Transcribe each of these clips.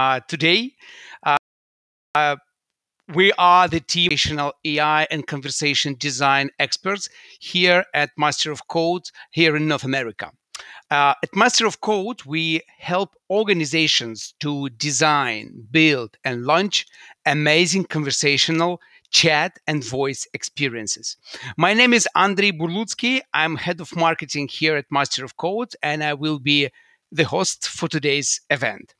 Uh, today, uh, uh, we are the team of AI and conversation design experts here at Master of Code here in North America. Uh, at Master of Code, we help organizations to design, build, and launch amazing conversational chat and voice experiences. My name is Andrei Burlutsky. I'm head of marketing here at Master of Code, and I will be the host for today's event.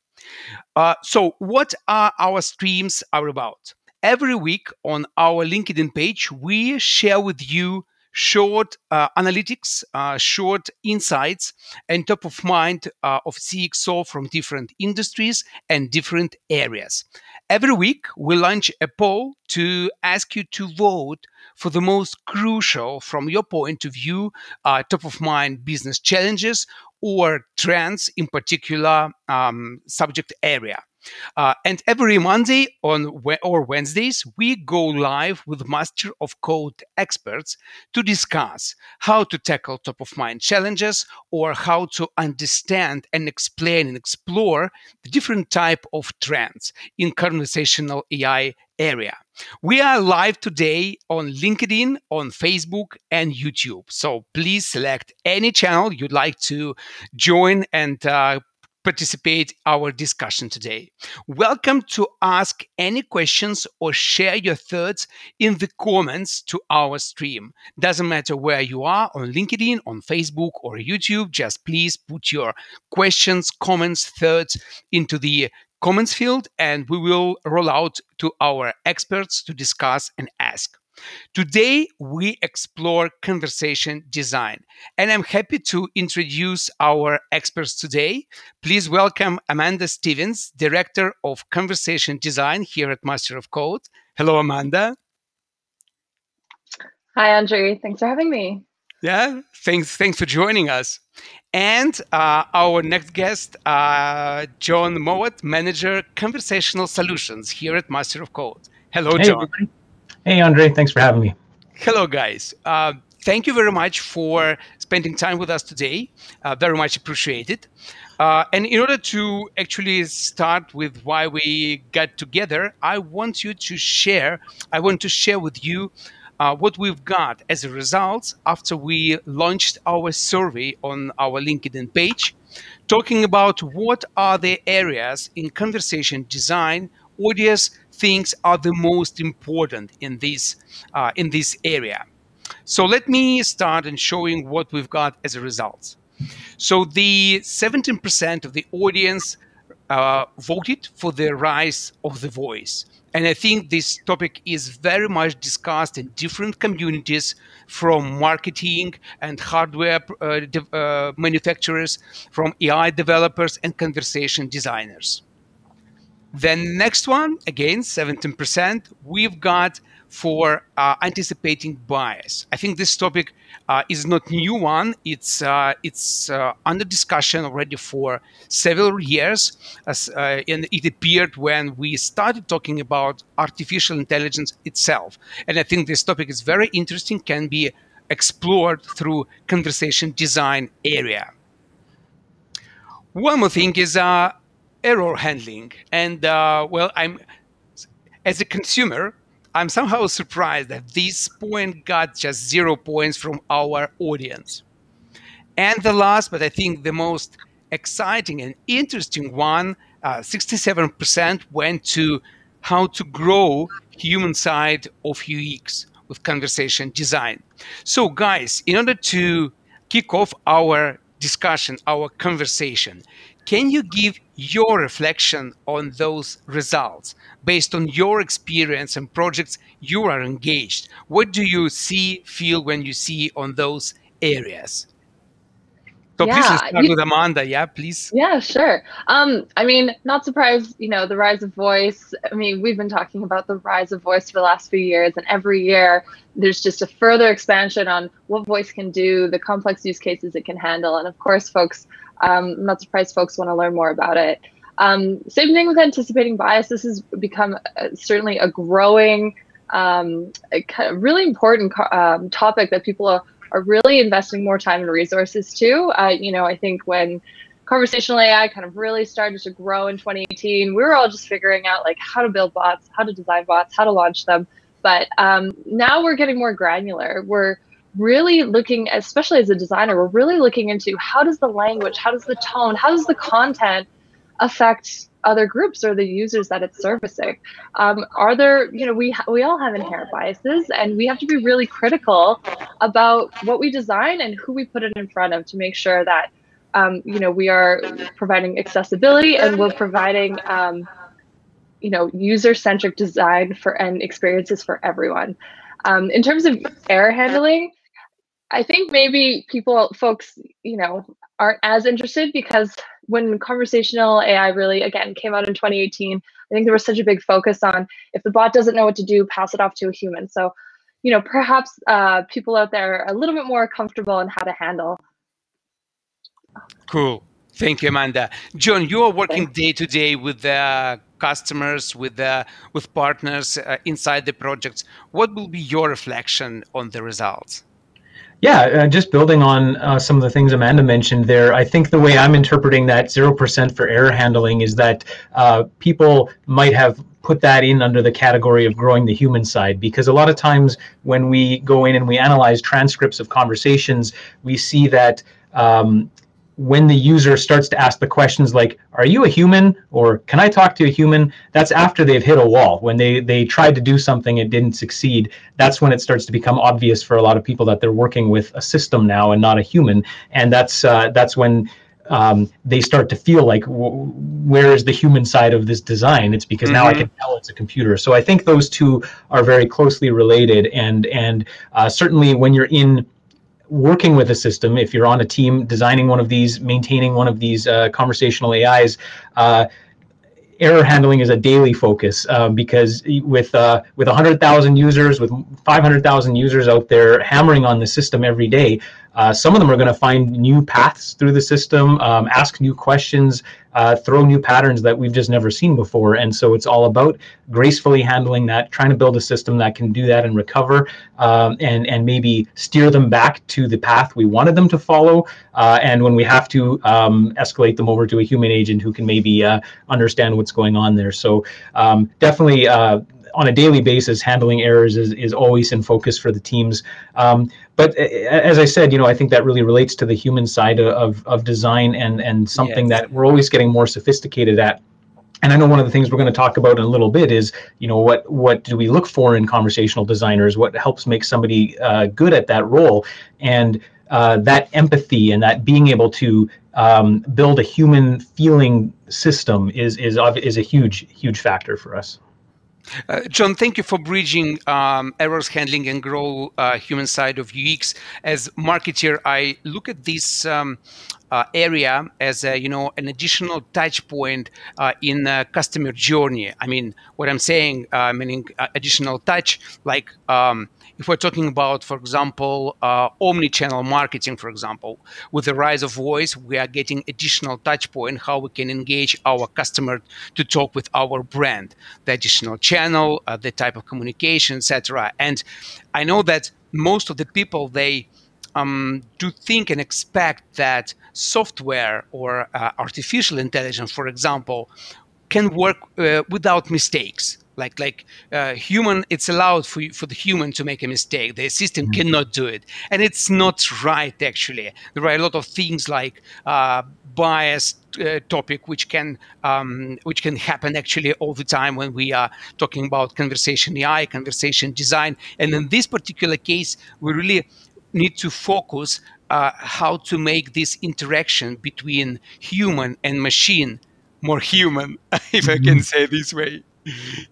Uh, so, what are our streams are about? Every week on our LinkedIn page, we share with you short uh, analytics, uh, short insights, and top of mind uh, of CXO from different industries and different areas. Every week, we launch a poll to ask you to vote for the most crucial, from your point of view, uh, top of mind business challenges or trends in particular um, subject area. Uh, and every Monday on or Wednesdays, we go live with Master of Code experts to discuss how to tackle top of mind challenges or how to understand and explain and explore the different type of trends in conversational AI area. We are live today on LinkedIn, on Facebook, and YouTube. So please select any channel you'd like to join and uh, participate our discussion today. Welcome to ask any questions or share your thoughts in the comments to our stream. Doesn't matter where you are on LinkedIn, on Facebook or YouTube, just please put your questions, comments, thoughts into the comments field and we will roll out to our experts to discuss and ask. Today, we explore conversation design, and I'm happy to introduce our experts today. Please welcome Amanda Stevens, Director of Conversation Design here at Master of Code. Hello, Amanda. Hi, Andrew. Thanks for having me. Yeah, thanks. Thanks for joining us. And uh, our next guest, uh, John Mowat, Manager Conversational Solutions here at Master of Code. Hello, hey, John. Everybody. Hey, Andre. Thanks for having me. Hello, guys. Uh, thank you very much for spending time with us today. Uh, very much appreciated. Uh, and in order to actually start with why we got together, I want you to share. I want to share with you uh, what we've got as a result after we launched our survey on our LinkedIn page, talking about what are the areas in conversation design, audience things are the most important in this uh, in this area. So let me start in showing what we've got as a result. So the 17% of the audience uh, voted for the rise of the voice. And I think this topic is very much discussed in different communities from marketing and hardware uh, de- uh, manufacturers, from AI developers and conversation designers. The next one, again, 17%, we've got for uh, anticipating bias. I think this topic uh, is not new one. It's uh, it's uh, under discussion already for several years, as, uh, and it appeared when we started talking about artificial intelligence itself. And I think this topic is very interesting, can be explored through conversation design area. One more thing is uh, error handling. And uh, well, I'm as a consumer, I'm somehow surprised that this point got just zero points from our audience. And the last, but I think the most exciting and interesting one, uh, 67% went to how to grow human side of UX with conversation design. So, guys, in order to kick off our discussion, our conversation, can you give your reflection on those results based on your experience and projects you are engaged? What do you see, feel when you see on those areas? So yeah, please start you, with Amanda. Yeah, please. Yeah, sure. Um, I mean, not surprised, you know, the rise of voice. I mean, we've been talking about the rise of voice for the last few years, and every year there's just a further expansion on what voice can do, the complex use cases it can handle. And of course, folks um, I'm not surprised folks want to learn more about it. Um, same thing with anticipating bias. This has become uh, certainly a growing, um, a kind of really important um, topic that people are, are really investing more time and resources to. Uh, you know, I think when conversational AI kind of really started to grow in 2018, we were all just figuring out like how to build bots, how to design bots, how to launch them. But um, now we're getting more granular. We're really looking, especially as a designer, we're really looking into how does the language, how does the tone, how does the content affect other groups or the users that it's servicing. Um, are there, you know, we we all have inherent biases, and we have to be really critical about what we design and who we put it in front of to make sure that, um, you know, we are providing accessibility and we're providing, um, you know, user-centric design for and experiences for everyone. Um, in terms of error handling, I think maybe people, folks, you know, aren't as interested because when conversational AI really, again, came out in 2018, I think there was such a big focus on if the bot doesn't know what to do, pass it off to a human. So, you know, perhaps uh, people out there are a little bit more comfortable in how to handle. Cool. Thank you, Amanda. John, you are working day to day with the customers, with the with partners uh, inside the projects. What will be your reflection on the results? Yeah, uh, just building on uh, some of the things Amanda mentioned there, I think the way I'm interpreting that 0% for error handling is that uh, people might have put that in under the category of growing the human side because a lot of times when we go in and we analyze transcripts of conversations, we see that um, when the user starts to ask the questions like are you a human? Or can i talk to a human? That's after they've hit a wall. When they they tried to do something and didn't succeed. That's when it starts to become obvious for a lot of people that they're working with a system now and not a human. And that's uh, that's when um, they start to feel like where is the human side of this design? It's because mm-hmm. now i mm-hmm. can tell it's a computer. So i think those two are very closely related. And and uh, certainly when you're in working with a system, if you're on a team designing one of these, maintaining one of these uh, conversational AIs, uh, error handling is a daily focus uh, because with uh, with 100,000 users, with 500,000 users out there hammering on the system every day, uh, some of them are going to find new paths through the system, um, ask new questions, uh, throw new patterns that we've just never seen before. And so it's all about gracefully handling that, trying to build a system that can do that and recover, um, and and maybe steer them back to the path we wanted them to follow. Uh, and when we have to um, escalate them over to a human agent who can maybe uh, understand what's going on there. So um, definitely uh, on a daily basis, handling errors is, is always in focus for the teams. Um, but as I said, you know, I think that really relates to the human side of, of design and, and something yes. that we're always getting more sophisticated at. And I know one of the things we're going to talk about in a little bit is, you know, what what do we look for in conversational designers? What helps make somebody uh, good at that role? And uh, that empathy and that being able to um, build a human feeling system is is is a huge huge factor for us. Uh, John, thank you for bridging um, errors handling and grow uh, human side of UX. As marketer, I look at this um, uh, area as a, you know an additional touch point uh, in customer journey. I mean, what I'm saying, uh, meaning uh, additional touch, like. Um, if we're talking about, for example, uh, omni-channel marketing, for example, with the rise of voice, we are getting additional touch point how we can engage our customer to talk with our brand, the additional channel, uh, the type of communication, etc. And I know that most of the people they um, do think and expect that software or uh, artificial intelligence, for example, can work uh, without mistakes like like uh, human it's allowed for for the human to make a mistake. The system mm-hmm. cannot do it. And it's not right actually. There are a lot of things like uh, bias uh, topic which can um, which can happen actually all the time when we are talking about conversation AI conversation design. And in this particular case we really need to focus uh, how to make this interaction between human and machine more human if mm-hmm. I can say this way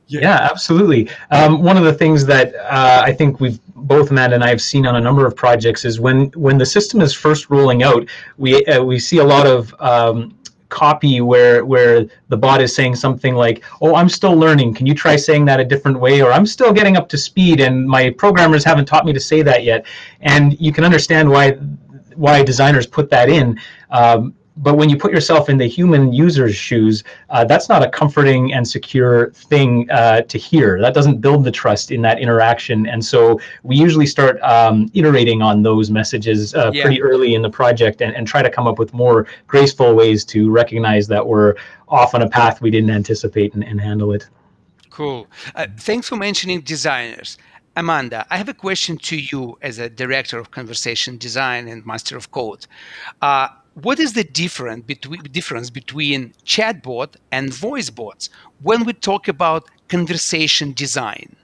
yeah. yeah, absolutely. Um, one of the things that uh, I think we've both Matt and I have seen on a number of projects is when when the system is first rolling out, we uh, we see a lot of um, copy where where the bot is saying something like, "Oh, I'm still learning. Can you try saying that a different way?" or "I'm still getting up to speed, and my programmers haven't taught me to say that yet." And you can understand why why designers put that in. Um, but when you put yourself in the human user's shoes, uh, that's not a comforting and secure thing uh, to hear. That doesn't build the trust in that interaction. And so we usually start um, iterating on those messages uh, Yeah. pretty early in the project and, and try to come up with more graceful ways to recognize that we're off on a path we didn't anticipate and, and handle it. Cool. Uh, thanks for mentioning designers. Amanda, I have a question to you as a director of conversation design and master of code. What is the difference between difference between chatbot and voice bots when we talk about conversation design?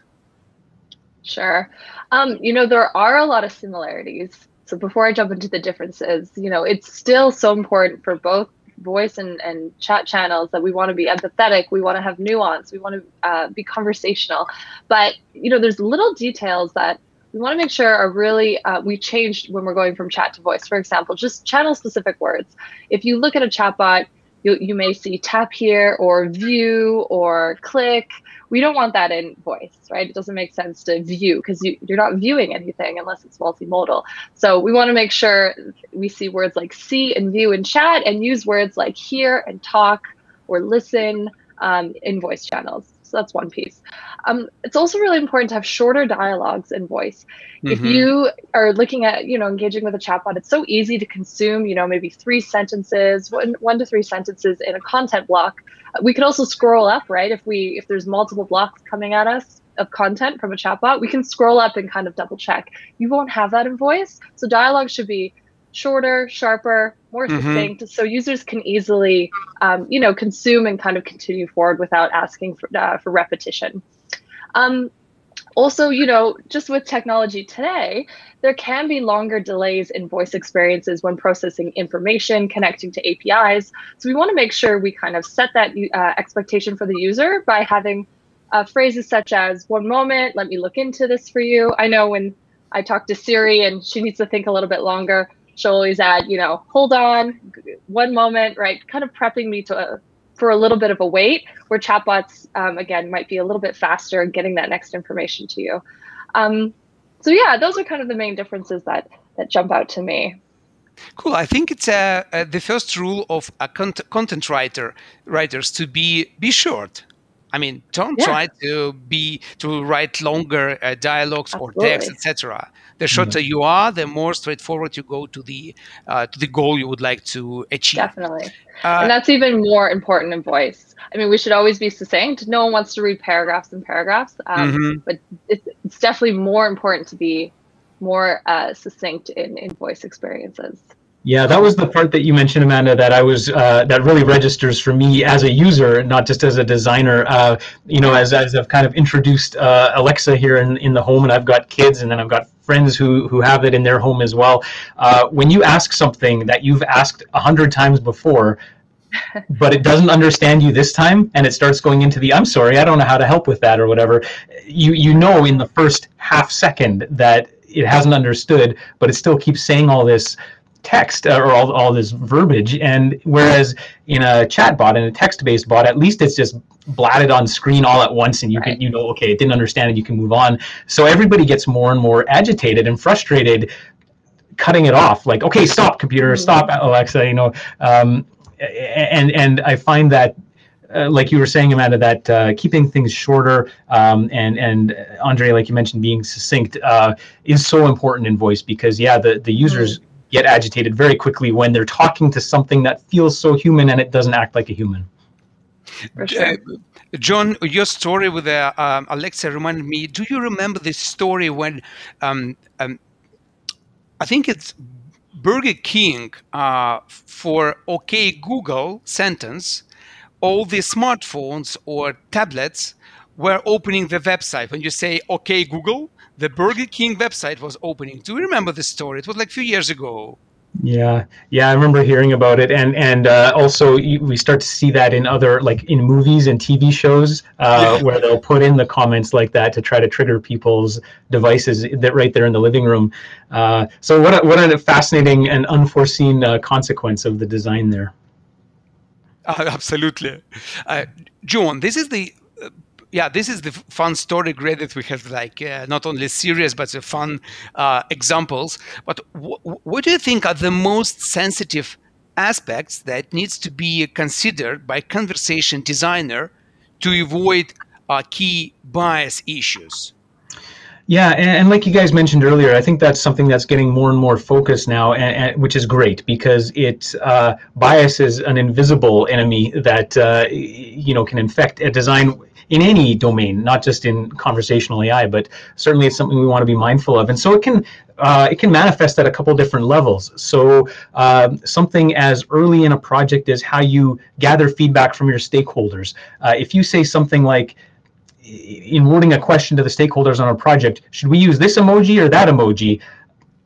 Sure. Um, you know, there are a lot of similarities. So before I jump into the differences, you know, it's still so important for both voice and, and chat channels that we want to be empathetic, we want to have nuance, we want to uh, be conversational. But, you know, there's little details that we want to make sure are really, uh, we changed when we're going from chat to voice. For example, just channel specific words. If you look at a chatbot, you, you may see tap here or view or click we don't want that in voice, right? It doesn't make sense to view because you, you're not viewing anything unless it's multimodal. So we want to make sure we see words like see and view in chat and use words like hear and talk or listen um, in voice channels. So that's one piece. Um, it's also really important to have shorter dialogues in voice. If Mhm. you are looking at, you know, engaging with a chatbot, it's so easy to consume, you know, maybe three sentences, one, one to three sentences in a content block we could also scroll up right if we if there's multiple blocks coming at us of content from a chatbot we can scroll up and kind of double check you won't have that in voice so dialogue should be shorter sharper more Mhm. succinct so users can easily um, you know consume and kind of continue forward without asking for, uh, for repetition. Um, also you know just with technology today there can be longer delays in voice experiences when processing information connecting to apis so we want to make sure we kind of set that uh, expectation for the user by having uh, phrases such as one moment let me look into this for you. I know when i talk to siri and she needs to think a little bit longer she'll always add you know hold on one moment right kind of prepping me to for a little bit of a wait, where chatbots, um, again, might be a little bit faster in getting that next information to you. Um, so yeah, those are kind of the main differences that that jump out to me. Cool. I think it's uh, uh, the first rule of a cont- content writer writers to be be short. I mean, don't Yeah. try to be to write longer uh, dialogues or text, Absolutely. etc. The shorter you are, the more straightforward you go to the uh, to the goal you would like to achieve. Definitely. Uh, and that's even more important in voice. I mean, we should always be succinct. No one wants to read paragraphs and paragraphs, um, Mhm. but it's, it's definitely more important to be more uh, succinct in, in voice experiences. Yeah, that was the part that you mentioned, Amanda. That I was uh, that really registers for me as a user, not just as a designer. Uh, you know, as, as I've kind of introduced uh, Alexa here in, in the home, and I've got kids, and then I've got friends who who have it in their home as well. Uh, when you ask something that you've asked a hundred times before, but it doesn't understand you this time, and it starts going into the "I'm sorry, I don't know how to help with that" or whatever. You you know in the first half second that it hasn't understood, but it still keeps saying all this text uh, or all, all this verbiage and whereas in a chat bot in a text-based bot at least it's just blatted on screen all at once and you Right. can you know okay it didn't understand it you can move on so everybody gets more and more agitated and frustrated cutting it off like okay stop computer Mhm. stop alexa you know um, and and i find that uh, like you were saying, Amanda, that uh, keeping things shorter um, and and uh, Andre, like you mentioned, being succinct uh, is so important in voice because yeah, the the users get agitated very quickly when they're talking to something that feels so human and it doesn't act like a human. Sure. John, your story with uh, um, Alexa reminded me. Do you remember this story when um, um, I think it's Burger King uh, for OK Google sentence, all the smartphones or tablets were opening the website. When you say OK Google, the Burger King website was opening. Do you remember this story? It was like a few years ago. Yeah, yeah, I remember hearing about it, and and uh, also you- we start to see that in other like in movies and TV shows uh, Yeah. where they'll put in the comments like that to try to trigger people's devices that right there in the living room. Uh, so what a, what a fascinating and unforeseen uh, consequence of the design there. Uh, absolutely, uh, John. This is the uh, yeah. This is the fun story. Great that we have like uh, not only serious but the fun uh, examples. But wh- wh- what do you think are the most sensitive aspects that needs to be considered by conversation designer to avoid uh, key bias issues? Yeah, and, and, like you guys mentioned earlier, I think that's something that's getting more and more focus now, and, and, which is great because it uh, bias is an invisible enemy that uh, you know can infect a design in any domain, not just in conversational AI, but certainly it's something we want to be mindful of. And so it can uh, it can manifest at a couple different levels. So uh, something as early in a project as how you gather feedback from your stakeholders. Uh, if you say something like, in wording a question to the stakeholders on a project, should we use this emoji or that emoji?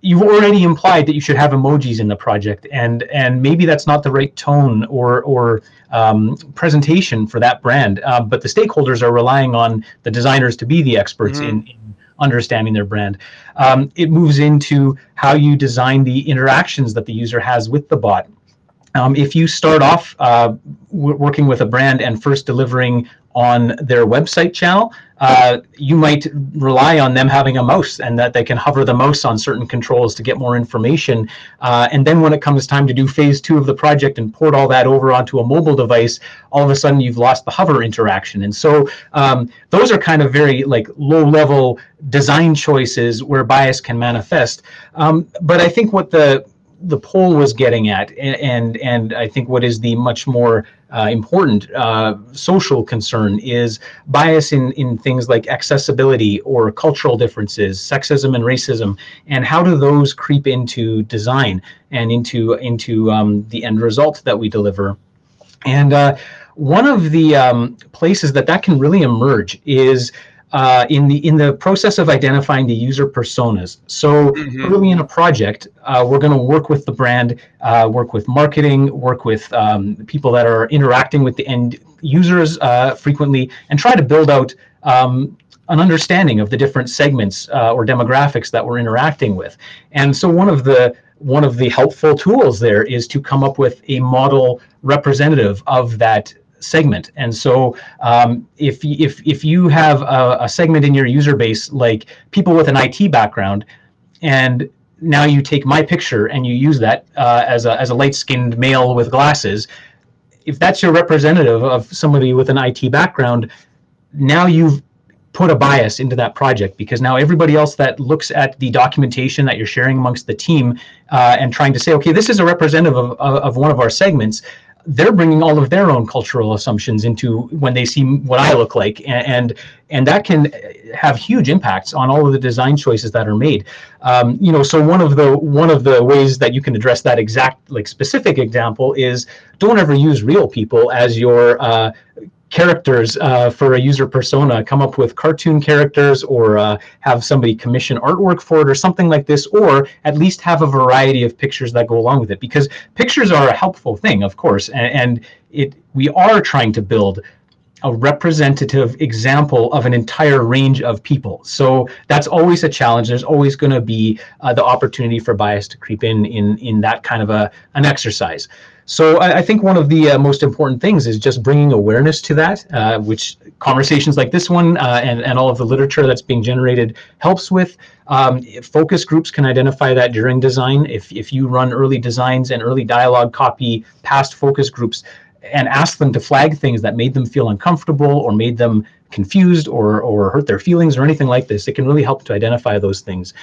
You've already implied that you should have emojis in the project, and and maybe that's not the right tone or or um, presentation for that brand. Uh, but the stakeholders are relying on the designers to be the experts mm-hmm. in, in understanding their brand. Um, it moves into how you design the interactions that the user has with the bot. Um, if you start off uh, working with a brand and first delivering on their website channel, uh, you might rely on them having a mouse and that they can hover the mouse on certain controls to get more information. Uh, and then when it comes time to do phase two of the project and port all that over onto a mobile device, all of a sudden you've lost the hover interaction. And so um, those are kind of very like low level design choices where bias can manifest. Um, but I think what the the poll was getting at, and and I think what is the much more uh, important uh, social concern is bias in in things like accessibility or cultural differences, sexism and racism, and how do those creep into design and into into um, the end result that we deliver, and. Uh, one of the um, places that that can really emerge is uh, in the in the process of identifying the user personas. So mm-hmm. early in a project, uh, we're going to work with the brand, uh, work with marketing, work with um, people that are interacting with the end users uh, frequently, and try to build out. Um, an understanding of the different segments uh, or demographics that we're interacting with, and so one of the one of the helpful tools there is to come up with a model representative of that segment. And so um, if, if, if you have a, a, segment in your user base, like people with an IT background, and now you take my picture and you use that uh, as, a, as a light-skinned male with glasses, if that's your representative of somebody with an IT background, now you've put a bias into that project because now everybody else that looks at the documentation that you're sharing amongst the team uh, and trying to say, okay, this is a representative of, of, of one of our segments, they're bringing all of their own cultural assumptions into when they see what I look like, and and, and that can have huge impacts on all of the design choices that are made. Um, you know, so one of the one of the ways that you can address that exact like specific example is don't ever use real people as your uh, characters uh, for a user persona, come up with cartoon characters or uh, have somebody commission artwork for it or something like this, or at least have a variety of pictures that go along with it. Because pictures are a helpful thing, of course, and, and it we are trying to build a representative example of an entire range of people. So that's always a challenge. There's always going to be uh, the opportunity for bias to creep in in in that kind of a an exercise. So I, I think one of the uh, most important things is just bringing awareness to that, uh, which conversations like this one uh, and, and all of the literature that's being generated helps with. Um, focus groups can identify that during design. If, if you run early designs and early dialogue copy past focus groups and ask them to flag things that made them feel uncomfortable or made them confused or, or hurt their feelings or anything like this, it can really help to identify those things.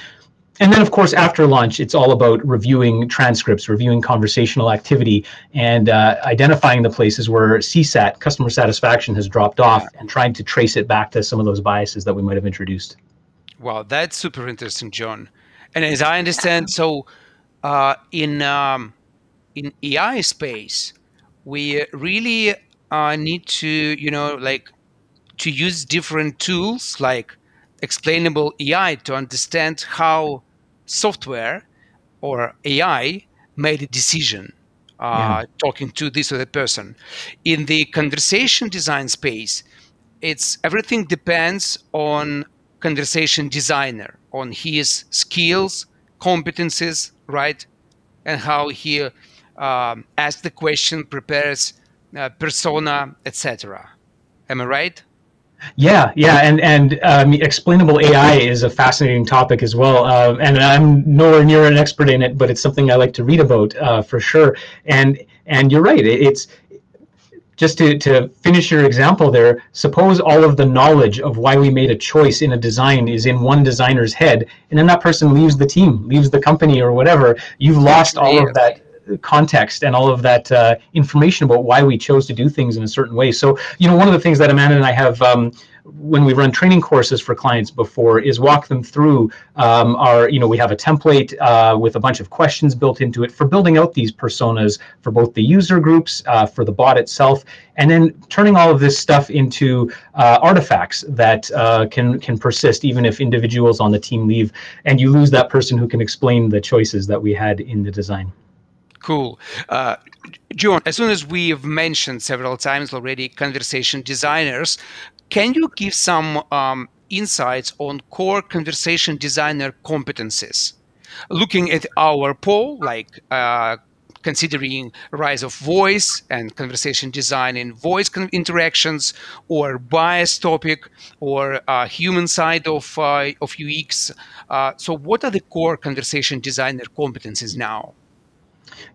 And then of course after lunch it's all about reviewing transcripts reviewing conversational activity and uh, identifying the places where csat customer satisfaction has dropped off and trying to trace it back to some of those biases that we might have introduced. Wow that's super interesting john. And as i understand so uh, in um, in ai space we really uh, need to you know like to use different tools like explainable AI to understand how software or AI made a decision uh, yeah. talking to this other person. In the conversation design space, it's everything depends on conversation designer, on his skills, competencies, right, and how he um, asks the question, prepares uh, persona, etc. Am I right? Yeah, yeah, and and um, explainable AI is a fascinating topic as well, uh, and I'm nowhere near an expert in it, but it's something I like to read about uh, for sure. And and you're right, it's just to, to finish your example there, suppose all of the knowledge of why we made a choice in a design is in one designer's head, and then that person leaves the team, leaves the company or whatever. You've lost all of that context and all of that uh, information about why we chose to do things in a certain way. So, you know, one of the things that Amanda and I have um, when we run training courses for clients before is walk them through um, our, you know, we have a template uh, with a bunch of questions built into it for building out these personas for both the user groups, uh, for the bot itself, and then turning all of this stuff into uh, artifacts that uh, can can persist even if individuals on the team leave and you lose that person who can explain the choices that we had in the design. Cool. Uh, John, as soon as we've mentioned several times already conversation designers, can you give some um, insights on core conversation designer competencies? Looking at our poll, like uh, considering rise of voice and conversation design in voice interactions, or bias topic, or uh, human side of uh, of UX. Uh, so, what are the core conversation designer competencies now?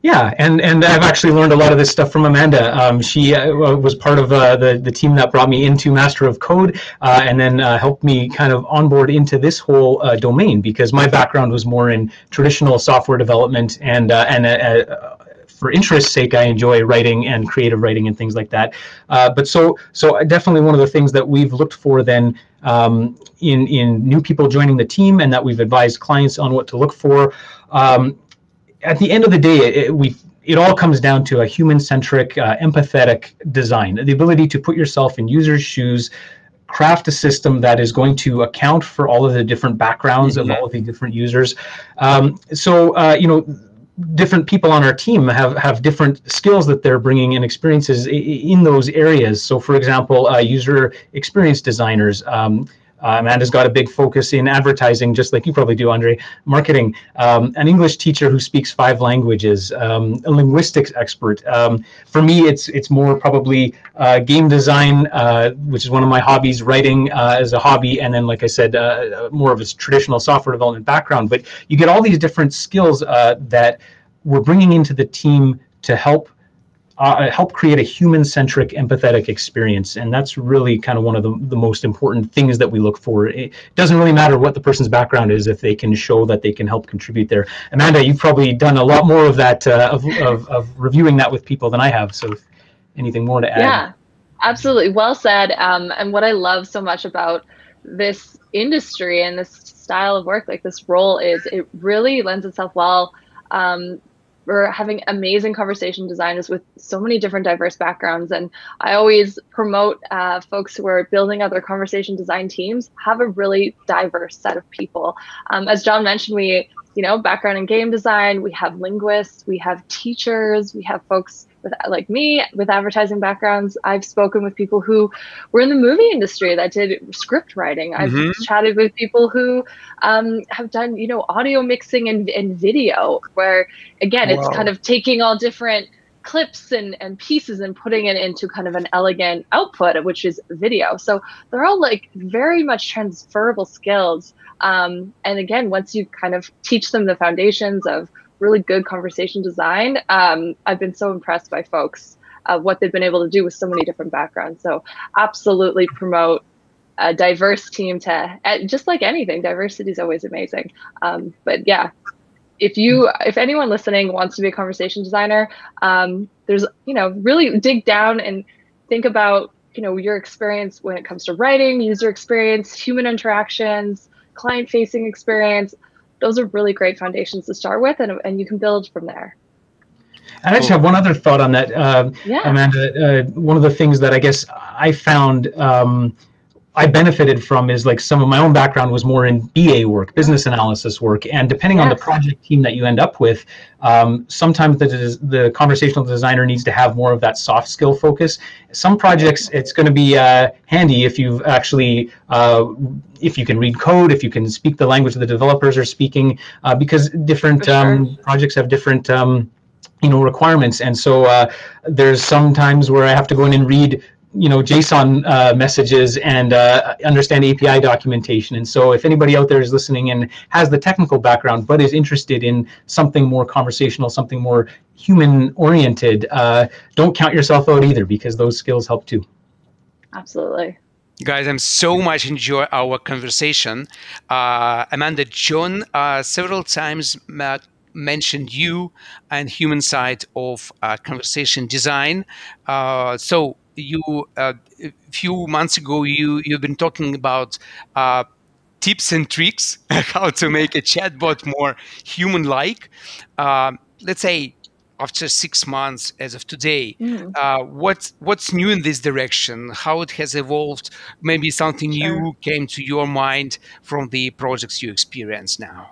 Yeah, and and I've actually learned a lot of this stuff from Amanda. Um, she uh, was part of uh, the the team that brought me into Master of Code, uh, and then uh, helped me kind of onboard into this whole uh, domain because my background was more in traditional software development and uh, and for interest's sake, I enjoy writing and creative writing and things like that. Uh, but so, so definitely one of the things that we've looked for then um, in in new people joining the team, and that we've advised clients on what to look for. Um, at the end of the day, it, we it all comes down to a human-centric, uh, empathetic design, the ability to put yourself in users' shoes, craft a system that is going to account for all of the different backgrounds mm-hmm. of all of the different users. Um, so, uh, you know, different people on our team have have different skills that they're bringing and experiences in those areas. So, for example, uh, user experience designers. Um, uh, Amanda's got a big focus in advertising, just like you probably do, Andre. Marketing, um, an English teacher who speaks five languages, um, a linguistics expert. Um, for me, it's it's more probably uh, game design, uh, which is one of my hobbies, writing uh, as a hobby, and then, like I said, uh, uh, more of a traditional software development background. But you get all these different skills that we're bringing into the team to help uh, help create a human-centric, empathetic experience, and that's really kind of one of the, the most important things that we look for. It doesn't really matter what the person's background is if they can show that they can help contribute there. Amanda, you've probably done a lot more of that uh, of, of, of reviewing that with people than I have. So, anything more to add? Yeah, absolutely. Well said. Um, and what I love so much about this industry and this style of work, like this role, is it really lends itself well um, we're having amazing conversation designers with so many different diverse backgrounds. And i always promote uh, folks who are building other conversation design teams have a really diverse set of people. Um, as john mentioned we you know background in game design we have linguists we have teachers we have folks with like me with advertising backgrounds i've spoken with people who were in the movie industry that did script writing i've mm-hmm. chatted with people who um, have done you know audio mixing and, and video where again wow. it's kind of taking all different clips and, and pieces and putting it into kind of an elegant output which is video so they're all like very much transferable skills um, and again once you kind of teach them the foundations of really good conversation design. Um, I've been so impressed by folks uh, what they've been able to do with so many different backgrounds. So absolutely promote a diverse team to uh, just like anything. Diversity is always amazing. Um, but yeah, if you if anyone listening wants to be a conversation designer, um, there's you know really dig down and think about you know your experience when it comes to writing, user experience, human interactions, client facing experience those are really great foundations to start with, and, and you can build from there. I actually have one other thought on that, uh, yeah. Amanda. Uh, one of the things that I guess I found um, I benefited from is like some of my own background was more in BA work, business analysis work, and depending yes. on the project team that you end up with, um, sometimes the the conversational designer needs to have more of that soft skill focus. Some projects it's going to be uh, handy if you've actually uh, if you can read code, if you can speak the language the developers are speaking, uh, because different sure. um, projects have different. Um, you know requirements and so uh, there's sometimes where i have to go in and read you know JSON uh, messages and uh, understand API documentation. And so, if anybody out there is listening and has the technical background but is interested in something more conversational, something more human oriented, uh, don't count yourself out either because those skills help too. Absolutely. Guys, I'm so much enjoy our conversation. Uh, Amanda, John, uh, several times mentioned you and human side of uh, conversation design. Uh, so you uh, a few months ago you you've been talking about uh, tips and tricks how to make a chatbot more human-like. Uh, let's say after six months as of today mm. uh, what's what's new in this direction how it has evolved maybe something sure. new came to your mind from the projects you experience now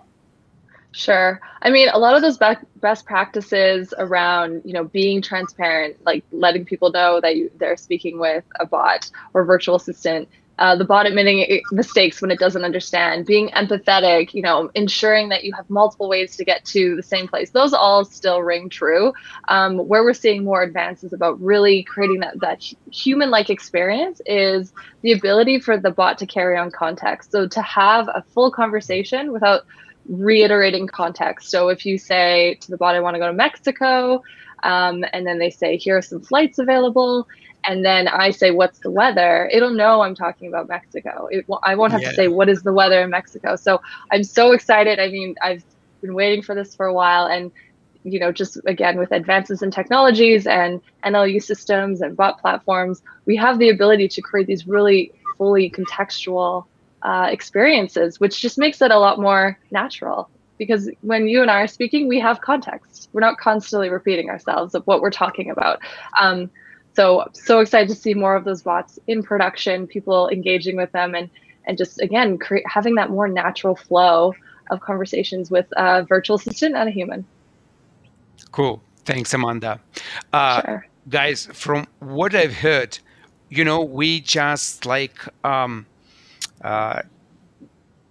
Sure. I mean, a lot of those best best practices around, you know, being transparent, like letting people know that you, they're speaking with a bot or virtual assistant, uh, the bot admitting mistakes when it doesn't understand, being empathetic, you know, ensuring that you have multiple ways to get to the same place. Those all still ring true. Um, where we're seeing more advances about really creating that that human-like experience is the ability for the bot to carry on context. So to have a full conversation without reiterating context. So if you say to the bot, I want to go to Mexico, um, and then they say, here are some flights available. And then I say, what's the weather? It'll know I'm talking about Mexico. It, I won't have yeah. to say, what is the weather in Mexico? So I'm so excited. I mean, I've been waiting for this for a while. And, you know, just again, with advances in technologies and NLU systems and bot platforms, we have the ability to create these really fully contextual uh, experiences, which just makes it a lot more natural. Because when you and I are speaking, we have context. We're not constantly repeating ourselves of what we're talking about. Um, so so excited to see more of those bots in production, people engaging with them, and and just again create, having that more natural flow of conversations with a virtual assistant and a human. Cool. Thanks, Amanda. Uh, sure. Guys, from what I've heard, you know, we just like um,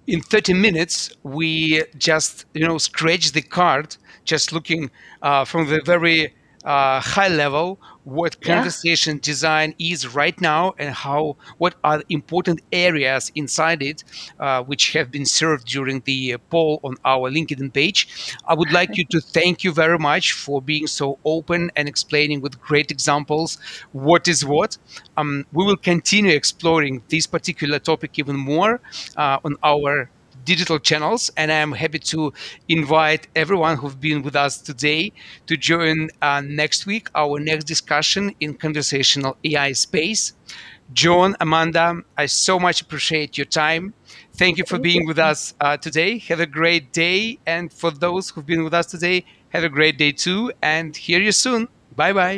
in 30 minutes we just you know scratch the card just looking uh, from the very uh, high level what conversation yeah. design is right now and how what are important areas inside it uh, which have been served during the uh, poll on our linkedin page i would like you to thank you very much for being so open and explaining with great examples what is what um, we will continue exploring this particular topic even more uh, on our digital channels. And I'm happy to invite everyone who've been with us today to join uh, next week our next discussion in conversational AI space. John, Amanda, I so much appreciate your time. Thank you for being with us uh, today. Have a great day. And for those who've been with us today, have a great day too. And hear you soon. Bye bye.